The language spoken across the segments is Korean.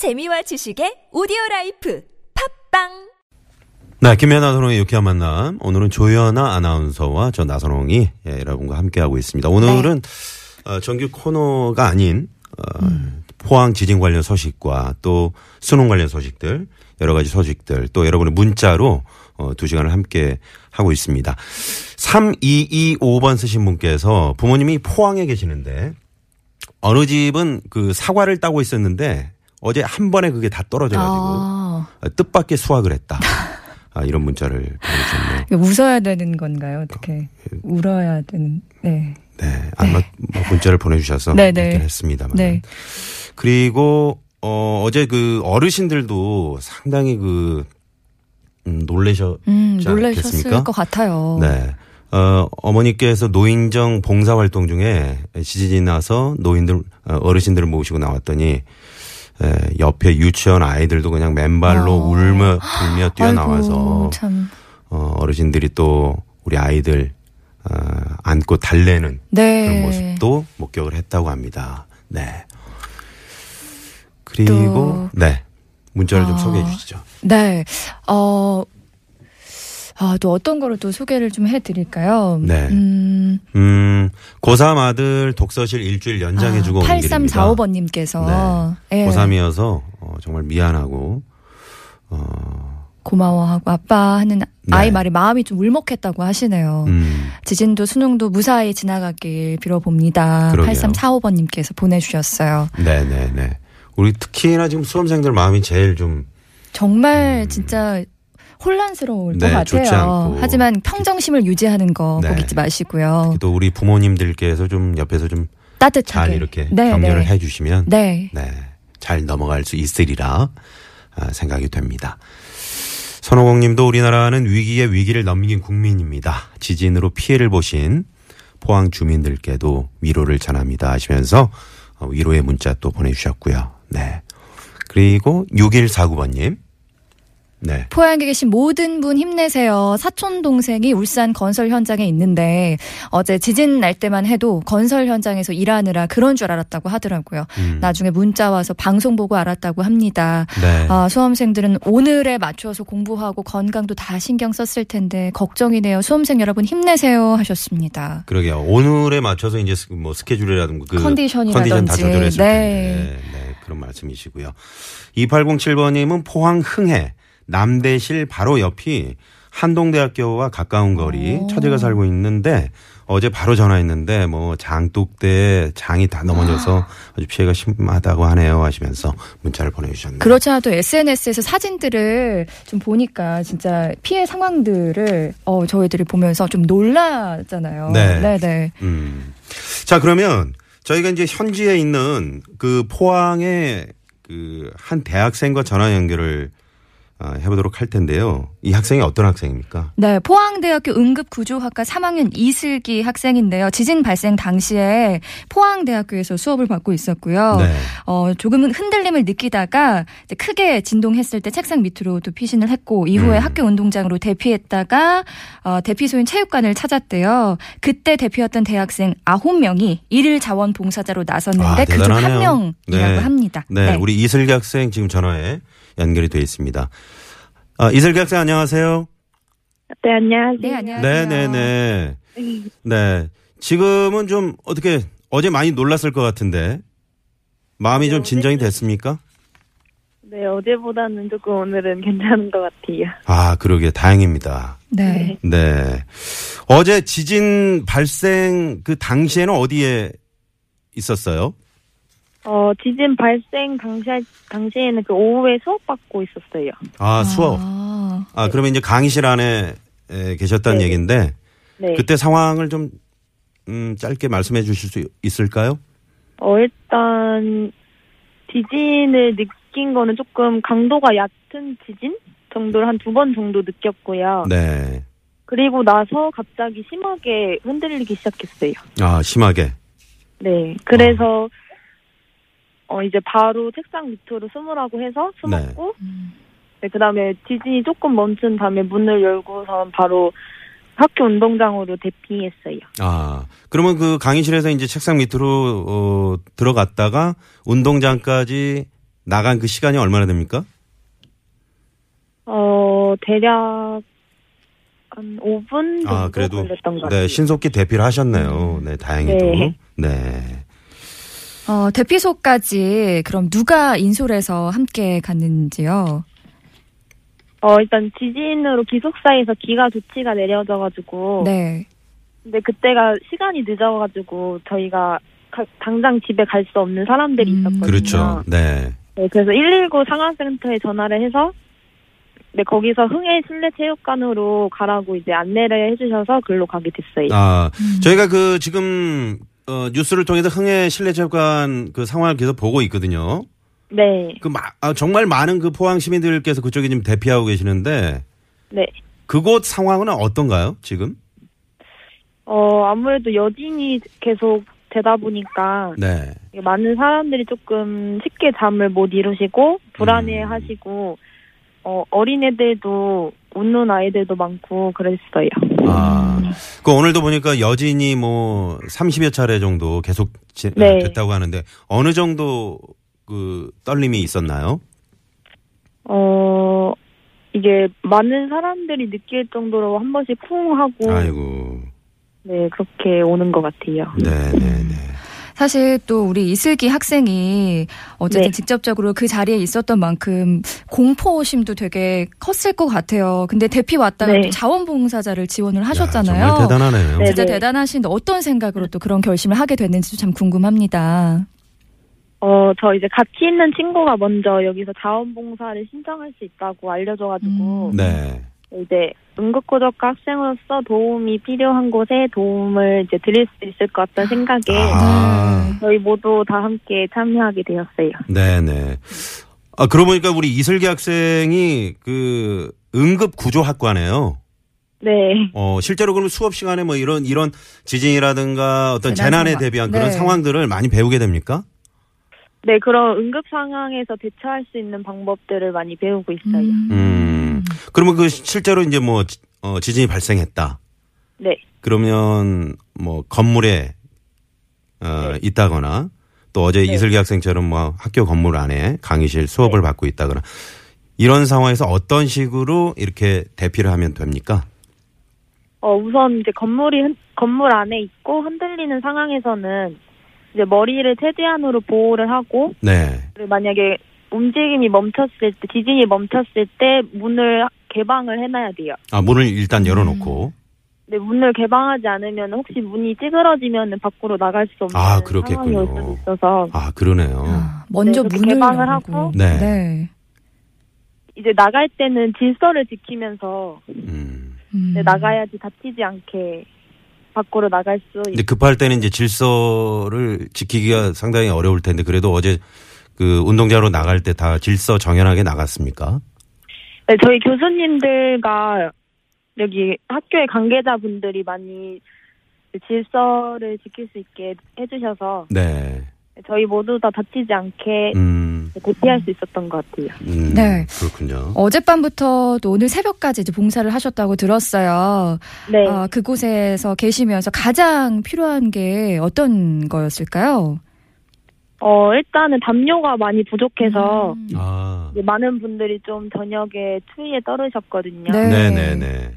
재미와 지식의 오디오 라이프 팟빵 네, 김연아 선홍의 유쾌한 만남. 오늘은 조연아 아나운서와 저 나선홍이 예, 여러분과 함께하고 있습니다. 오늘은 어, 정규 코너가 아닌 어, 포항 지진 관련 소식과 또 수능 관련 소식들 여러 가지 소식들 또 여러분의 문자로 어, 두 시간을 함께 하고 있습니다. 3225번 쓰신 분께서 부모님이 포항에 계시는데 어느 집은 그 사과를 따고 있었는데 어제 한 번에 그게 다 떨어져가지고 아, 뜻밖의 수확을 했다. 아, 이런 문자를 보내주셨네요. 웃어야 되는 건가요? 어떻게 울어야 되는? 네. 네. 아마 뭐 문자를 보내주셔서 네, 네. 했습니다만. 네. 그리고, 어, 어제 그 어르신들도 상당히 그, 음, 놀라셨지 음? 놀라셨을 것 같아요. 네. 어, 어머니께서 노인정 봉사활동 중에 지진이 나서 노인들, 어, 어르신들을 모시고 나왔더니 에, 옆에 유치원 아이들도 그냥 맨발로 어. 울며 불며 뛰어나와서. 어, 어르신들이 또 우리 아이들 어, 안고 달래는 네. 그런 모습도 목격을 했다고 합니다. 네. 그리고 또- 네 문자를 좀 아. 소개해 주시죠. 네. 어, 아, 또 어떤 거를 또 소개를 좀 해드릴까요? 네. 음, 음, 고3 아들 독서실 일주일 연장해주고 아, 오는 길입니다. 8345번님께서. 네. 예, 고3이어서 어, 정말 미안하고 고마워하고 아빠 하는 아이 말이 마음이 좀 울먹했다고 하시네요. 음, 지진도 수능도 무사히 지나가길 빌어봅니다. 그러게요. 8345번님께서 보내주셨어요. 네네네. 우리 특히나 지금 수험생들 마음이 제일 좀 정말 진짜 혼란스러울 음. 네, 것 같아요. 하지만 평정심을 유지하는 거 네. 꼭 잊지 마시고요. 또 우리 부모님들께서 좀 옆에서 좀잘 따뜻하게. 이렇게 네, 격려를 네. 해주시면 네. 네, 잘 넘어갈 수 있으리라 아, 생각이 됩니다. 선호공님도 우리나라는 위기에 위기를 넘긴 국민입니다. 지진으로 피해를 보신 포항 주민들께도 위로를 전합니다 하시면서 어, 위로의 문자 또 보내주셨고요. 네. 그리고 6149번님. 네. 포항에 계신 모든 분 힘내세요. 사촌 동생이 울산 건설 현장에 있는데 어제 지진 날 때만 해도 건설 현장에서 일하느라 그런 줄 알았다고 하더라고요. 음. 나중에 문자 와서 방송 보고 알았다고 합니다. 네. 아, 수험생들은 오늘에 맞춰서 공부하고 건강도 다 신경 썼을 텐데 걱정이네요. 수험생 여러분 힘내세요 하셨습니다. 그러게요. 오늘에 맞춰서 이제 스- 뭐 스케줄이라든가 그 컨디션이라든지. 컨디션 다 조절했을 네. 텐데. 네, 그런 말씀이시고요. 2807번님은 포항 흥해 남대실 바로 옆이 한동대학교와 가까운 거리 오. 처제가 살고 있는데 어제 바로 전화했는데 뭐 장독대 장이 다 넘어져서 아주 피해가 심하다고 하네요 하시면서 문자를 보내주셨네요. 그렇지 않아도 SNS에서 사진들을 좀 보니까 진짜 피해 상황들을 어, 저희들이 보면서 좀 놀랐잖아요. 네. 네네. 음. 자, 그러면 저희가 이제 현지에 있는 그 포항의 그 한 대학생과 전화 연결을 아, 해보도록 할 텐데요. 이 학생이 어떤 학생입니까? 네, 포항대학교 응급구조학과 3학년 이슬기 학생인데요. 지진 발생 당시에 포항대학교에서 수업을 받고 있었고요. 네. 어, 조금은 흔들림을 느끼다가 이제 크게 진동했을 때 책상 밑으로 또 피신을 했고 이후에 음. 학교 운동장으로 대피했다가 어, 대피소인 체육관을 찾았대요. 그때 대피였던 대학생 9명이 일일 자원 봉사자로 나섰는데 아, 그중 한. 명이라고 네. 합니다. 네, 우리 이슬기 학생 지금 전화에 연결이 되어 있습니다. 아, 이슬기 학생 안녕하세요. 네, 안녕하세요. 네, 안녕하세요. 네, 네, 네. 네. 지금은 좀 어떻게 어제 많이 놀랐을 것 같은데 마음이 좀 진정이 됐습니까? 네, 어제보다는 조금 오늘은 괜찮은 것 같아요. 아, 그러게 다행입니다. 네. 네. 어제 지진 발생 그 당시에는 어디에 있었어요? 어, 지진 발생 당시, 당시에는 그 오후에 수업 받고 있었어요. 아, 수업. 아, 아, 그러면 이제 강의실 안에 에, 계셨다는 네. 얘기인데 네. 그때 상황을 좀 음, 짧게 말씀해 주실 수 있을까요? 어, 일단, 지진을 느낀 거는 조금 강도가 얕은 지진 정도를 한 두 번 정도 느꼈고요. 네. 그리고 나서 갑자기 심하게 흔들리기 시작했어요. 아, 심하게. 네. 그래서, 어, 이제 바로 책상 밑으로 숨으라고 해서 숨었고, 네, 그 다음에 지진이 조금 멈춘 다음에 문을 열고선 바로 학교 운동장으로 대피했어요. 아, 그러면 그 강의실에서 이제 책상 밑으로 어, 들어갔다가 운동장까지 나간 그 시간이 얼마나 됩니까? 어, 대략 한 5분 정도 아, 그래도 걸렸던 것 같아요. 네, 신속히 대피를 하셨네요. 네, 다행히도. 네. 네. 어, 대피소까지 그럼 누가 인솔 해서 함께 갔는지요? 어, 일단 지진으로 기숙사에서 기가 조치가 내려져가지고. 네. 근데 그때가 시간이 늦어가지고 저희가 가- 당장 집에 갈 수 없는 사람들이 음. 있었거든요. 그렇죠. 네. 네, 그래서 119 상황센터에 전화를 해서 네, 거기서 흥해 실내 체육관으로 가라고 이제 안내를 해주셔서 글로 가게 됐어요. 아, 음. 저희가 그 지금 어, 뉴스를 통해서 흥해 실내 체육관 그 상황을 계속 보고 있거든요. 네, 그 마, 아, 정말 많은 그 포항 시민들께서 그쪽에 지금 대피하고 계시는데 네. 그곳 상황은 어떤가요? 지금? 어, 아무래도 여진이 계속 되다 보니까 네. 많은 사람들이 조금 쉽게 잠을 못 이루시고 불안해 하시고 어, 어린애들도 웃는 아이들도 많고 그랬어요. 아, 그 오늘도 보니까 여진이 뭐 30여 차례 정도 계속 지- 네. 됐다고 하는데 어느 정도 그 떨림이 있었나요? 어, 이게 많은 사람들이 느낄 정도로 한 번씩 쿵 하고 아이고. 네, 그렇게 오는 것 같아요. 네, 네, 네. 사실 또 우리 이슬기 학생이 어쨌든 네. 직접적으로 그 자리에 있었던 만큼 공포심도 되게 컸을 것 같아요. 근데 대피 왔다가 네. 또 자원봉사자를 지원을 야, 하셨잖아요. 정말 대단하네요. 네. 진짜 대단하신데 어떤 생각으로 또 그런 결심을 하게 됐는지도 참 궁금합니다. 어, 저 이제 같이 있는 친구가 먼저 여기서 자원봉사를 신청할 수 있다고 알려줘가지고 음. 네. 이제 응급구조과 학생으로서 도움이 필요한 곳에 도움을 이제 드릴 수 있을 것 같다는 생각에 아, 저희 모두 다 함께 참여하게 되었어요. 네, 네. 아, 그러고 보니까 우리 이슬기 학생이 그 응급 구조학과네요. 네. 어, 실제로 그러면 수업 시간에 뭐 이런 이런 지진이라든가 어떤 재난 재난에 상황. 대비한 그런 네. 상황들을 많이 배우게 됩니까? 네, 그런 응급 상황에서 대처할 수 있는 방법들을 많이 배우고 있어요. 음. 그러면 그 실제로 이제 뭐 지- 어, 지진이 발생했다. 네. 그러면 뭐 건물에 어, 있다거나 또 어제 네. 이슬기 학생처럼 뭐 학교 건물 안에 강의실 수업을 받고 있다거나 이런 상황에서 어떤 식으로 이렇게 대피를 하면 됩니까? 어, 우선 이제 건물이 흔- 건물 안에 있고 흔들리는 상황에서는 이제 머리를 최대한으로 보호를 하고 네. 만약에 움직임이 멈췄을 때 지진이 멈췄을 때 문을 개방을 해놔야 돼요. 아, 문을 일단 열어놓고. 근데 문을 개방하지 않으면 혹시 문이 찌그러지면 밖으로 나갈 수 없는 아, 그렇겠군요. 상황이 올 수도 있어서 아, 그러네요. 아, 먼저 네, 그렇게 문을 개방을 열고. 하고. 네. 네. 이제 나갈 때는 질서를 지키면서 음. 음. 네, 나가야지 다치지 않게 밖으로 나갈 수 근데 급할 때는 이제 질서를 지키기가 상당히 어려울 텐데 그래도 어제 그 운동장으로 나갈 때 다 질서 정연하게 나갔습니까? 네, 저희 교수님들과 여기 학교의 관계자분들이 많이 질서를 지킬 수 있게 해주셔서 네. 저희 모두 다 다치지 않게 음. 대피할 수 있었던 것 같아요. 음, 네. 그렇군요. 어젯밤부터 또 오늘 새벽까지 이제 봉사를 하셨다고 들었어요. 네. 아, 그곳에서 계시면서 가장 필요한 게 어떤 거였을까요? 어, 일단은 담요가 많이 부족해서 음. 아. 많은 분들이 좀 저녁에 추위에 떨으셨거든요. 네. 네, 네, 네.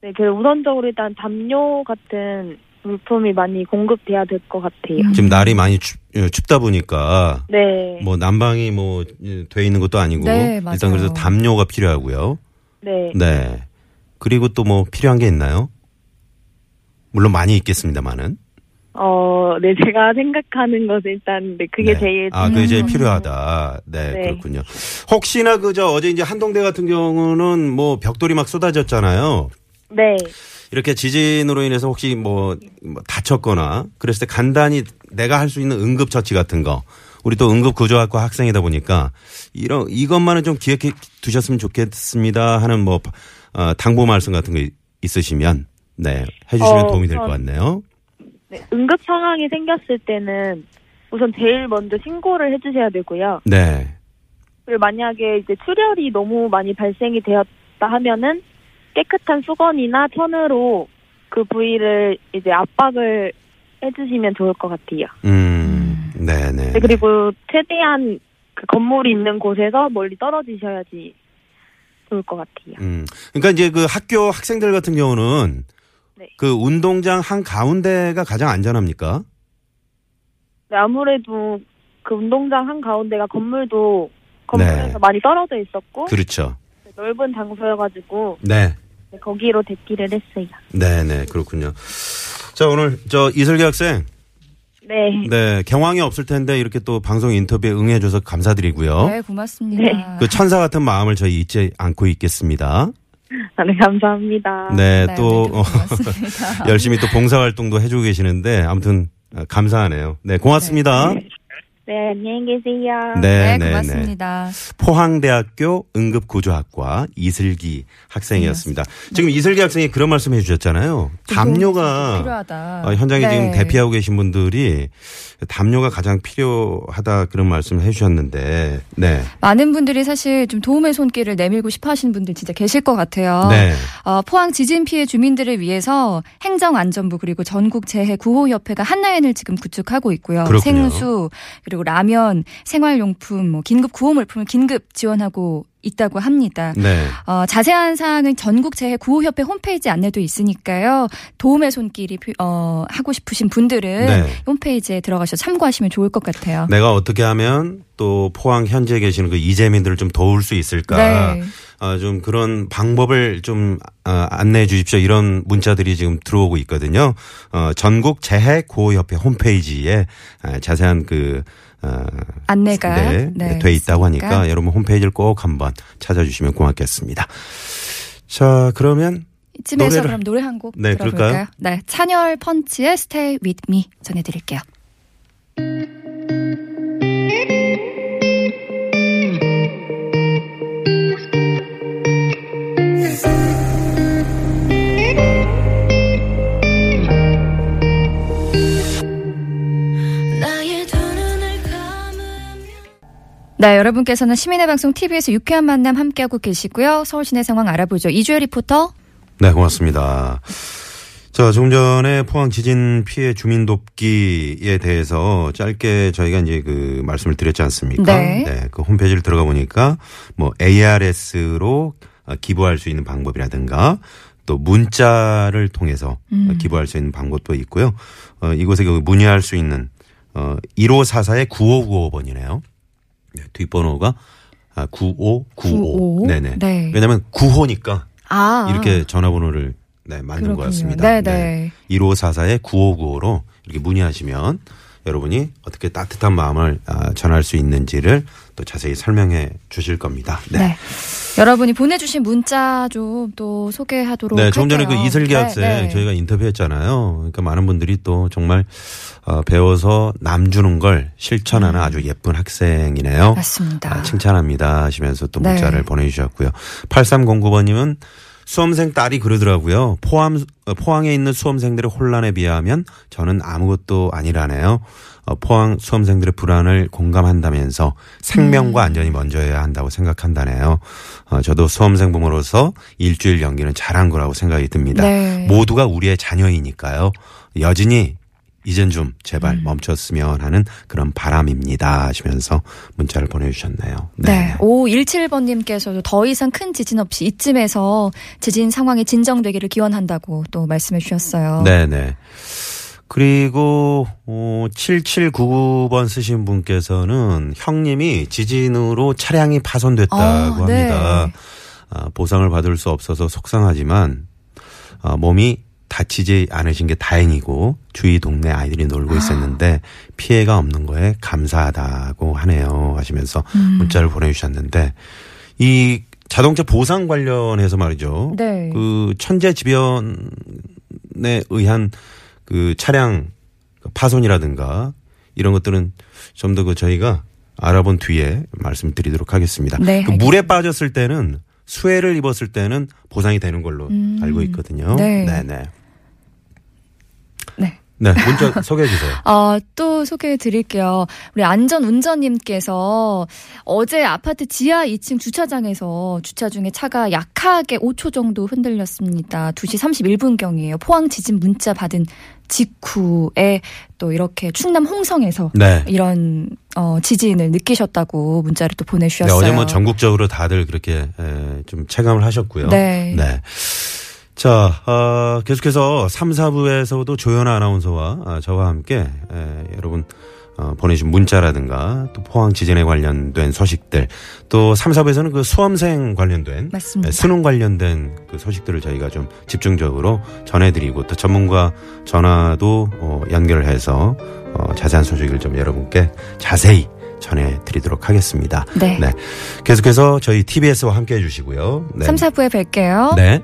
네, 그래서 우선적으로 일단 담요 같은 물품이 많이 공급돼야 될 것 같아요. 음. 지금 날이 많이 춥, 예, 춥다 보니까 네. 뭐 난방이 뭐 돼 있는 것도 아니고 네, 맞아요. 일단 그래서 담요가 필요하고요. 네. 네. 그리고 또 뭐 필요한 게 있나요? 물론 많이 있겠습니다만은. 어, 네, 제가 생각하는 것은 일단, 네, 그게 네. 제일. 아, 그게 제일 음. 필요하다. 네, 네. 그렇군요. 혹시나 그저 어제 이제 한동대 같은 경우는 뭐 벽돌이 막 쏟아졌잖아요. 네. 이렇게 지진으로 인해서 혹시 뭐, 뭐 다쳤거나 그랬을 때 간단히 내가 할 수 있는 응급 처치 같은 거. 우리 또 응급 구조학과 학생이다 보니까 이런 이것만은 좀 기억해 두셨으면 좋겠습니다 하는 뭐 어, 당부 말씀 같은 거 있- 있으시면 네 해주시면 어, 도움이 될 것 같네요. 네. 응급 상황이 생겼을 때는 우선 제일 먼저 신고를 해주셔야 되고요. 네, 그리고 만약에 이제 출혈이 너무 많이 발생이 되었다 하면은 깨끗한 수건이나 천으로 그 부위를 이제 압박을 해주시면 좋을 것 같아요. 음, 네, 네. 네, 그리고 최대한 그 건물이 있는 곳에서 멀리 떨어지셔야지 좋을 것 같아요. 음. 그러니까 이제 그 학교 학생들 같은 경우는 네. 그 운동장 한 가운데가 가장 안전합니까? 네, 아무래도 그 운동장 한 가운데가 건물도 건물에서 네. 많이 떨어져 있었고 그렇죠. 넓은 장소여가지고 네. 네, 거기로 대기를 했어요. 네, 네. 그렇군요. 자, 오늘 저 이슬기 학생 네. 네, 경황이 없을 텐데 이렇게 또 방송 인터뷰에 응해줘서 감사드리고요. 네, 고맙습니다. 네. 그 천사 같은 마음을 저희 잊지 않고 있겠습니다. 아, 네, 감사합니다. 네, 네, 또 네, 어. 열심히 또 봉사활동도 해주고 계시는데 아무튼 어, 감사하네요. 네, 고맙습니다. 네, 안녕히 계세요. 네, 네, 네, 네. 고맙습니다. 포항대학교 응급구조학과 이슬기 학생이었습니다. 지금 이슬기 학생이 그런 말씀 해주셨잖아요. 담요가 필요하다. 어, 현장에 네. 지금 대피하고 계신 분들이 담요가 가장 필요하다 그런 말씀을 해주셨는데, 네, 많은 분들이 사실 좀 도움의 손길을 내밀고 싶어 하시는 분들 진짜 계실 것 같아요. 네, 어, 포항 지진 피해 주민들을 위해서 행정안전부 그리고 전국재해구호협회가 한라인을 지금 구축하고 있고요. 그렇군요. 생수 그리고 라면, 생활용품, 뭐 긴급 구호물품을 긴급 지원하고 있다고 합니다. 네. 어, 자세한 사항은 전국 재해 구호협회 홈페이지 안내도 있으니까요. 도움의 손길이 필- 어, 하고 싶으신 분들은 네. 홈페이지에 들어가셔서 참고하시면 좋을 것 같아요. 내가 어떻게 하면 또 포항 현지에 계시는 그 이재민들을 좀 도울 수 있을까? 네. 어, 좀 그런 방법을 좀 어, 안내해 주십시오. 이런 문자들이 지금 들어오고 있거든요. 어, 전국 재해 구호협회 홈페이지에 아, 자세한 그 어, 안내가 네, 네, 돼 있다고 하니까. 여러분 홈페이지를 꼭 한번 찾아주시면 고맙겠습니다. 자, 그러면 이쯤에서 노래를- 그럼 노래 한곡 네, 들어볼까요? 그럴까요? 네, 찬열 펀치의 Stay With Me 전해드릴게요. 네, 여러분께서는 시민의 방송 TV에서 유쾌한 만남 함께하고 계시고요. 서울 시내 상황 알아보죠. 이주혜 리포터. 네, 고맙습니다. 자, 조금 전에 포항 지진 피해 주민 돕기에 대해서 짧게 저희가 이제 그 말씀을 드렸지 않습니까? 네. 그 홈페이지를 들어가 보니까 뭐 ARS로 기부할 수 있는 방법이라든가 또 문자를 통해서 음. 기부할 수 있는 방법도 있고요. 어, 이곳에 그 문의할 수 있는 어, 1544의 9595번이네요. 네, 뒷번호가 아, 9595. 95. 네네. 네. 왜냐면 9호니까 아. 이렇게 전화번호를 네, 만든 그렇군요. 것 같습니다. 네, 네. 1544의 9595로 이렇게 문의하시면 여러분이 어떻게 따뜻한 마음을 아, 전할 수 있는지를 또 자세히 설명해 주실 겁니다. 네. 네. 여러분이 보내주신 문자 좀 또 소개하도록 네, 조금 전에 그. 이슬기 네, 학생 네. 저희가 인터뷰했잖아요. 그러니까 많은 분들이 또 정말 어, 배워서 남 주는 걸 실천하는 아주 예쁜 학생이네요. 음. 맞습니다. 아, 칭찬합니다 하시면서 또 네. 문자를 보내주셨고요. 8309번님은 수험생 딸이 그러더라고요. 포함, 어, 포항에 있는 수험생들의 혼란에 비하면 저는 아무것도 아니라네요. 어, 포항 수험생들의 불안을 공감한다면서 생명과 음. 안전이 먼저여야 한다고 생각한다네요. 어, 저도 수험생 부모로서 일주일 연기는 잘한 거라고 생각이 듭니다. 네. 모두가 우리의 자녀이니까요. 여진이 이젠 좀 제발 음. 멈췄으면 하는 그런 바람입니다 하시면서 문자를 보내주셨네요. 네. 517번님께서도 더 이상 큰 지진 없이 이쯤에서 지진 상황이 진정되기를 기원한다고 또 말씀해 주셨어요. 네네. 그리고 어, 7799번 쓰신 분께서는 형님이 지진으로 차량이 파손됐다고 아, 네. 합니다. 아, 보상을 받을 수 없어서 속상하지만 아, 몸이 다치지 않으신 게 다행이고 주위 동네 아이들이 놀고 있었는데 피해가 없는 거에 감사하다고 하네요 하시면서 음. 문자를 보내주셨는데 이 자동차 보상 관련해서 말이죠. 네. 그 천재지변에 의한 그 차량 파손이라든가 이런 것들은 좀 더 그 저희가 알아본 뒤에 말씀드리도록 하겠습니다. 네, 그 물에 빠졌을 때는 수해를 입었을 때는 보상이 되는 걸로 음. 알고 있거든요. 네. 네네. 네. 네, 문자 소개해 주세요. 어, 또 소개해 드릴게요. 우리 안전 운전님께서 어제 아파트 지하 2층 주차장에서 주차 중에 차가 약하게 5초 정도 흔들렸습니다. 2시 31분경이에요. 포항 지진 문자 받은 직후에 또 이렇게 충남 홍성에서 네. 이런 어, 지진을 느끼셨다고 문자를 또 네, 보내주셨어요. 어제 뭐 전국적으로 다들 그렇게 에, 좀 체감을 하셨고요. 네. 자, 어, 계속해서 3, 4부에서도 조연아 아나운서와 아, 저와 함께 에, 여러분 어, 보내주신 문자라든가 또 포항 지진에 관련된 소식들 또 3, 4부에서는 그 수험생 관련된 맞습니다. 에, 수능 관련된 그 소식들을 저희가 좀 집중적으로 전해드리고 또 전문가 전화도 어, 연결을 해서 어, 자세한 소식을 좀 여러분께 자세히 전해드리도록 하겠습니다. 네. 계속해서 저희 TBS와 함께 해주시고요. 네. 3, 4부에 뵐게요. 네.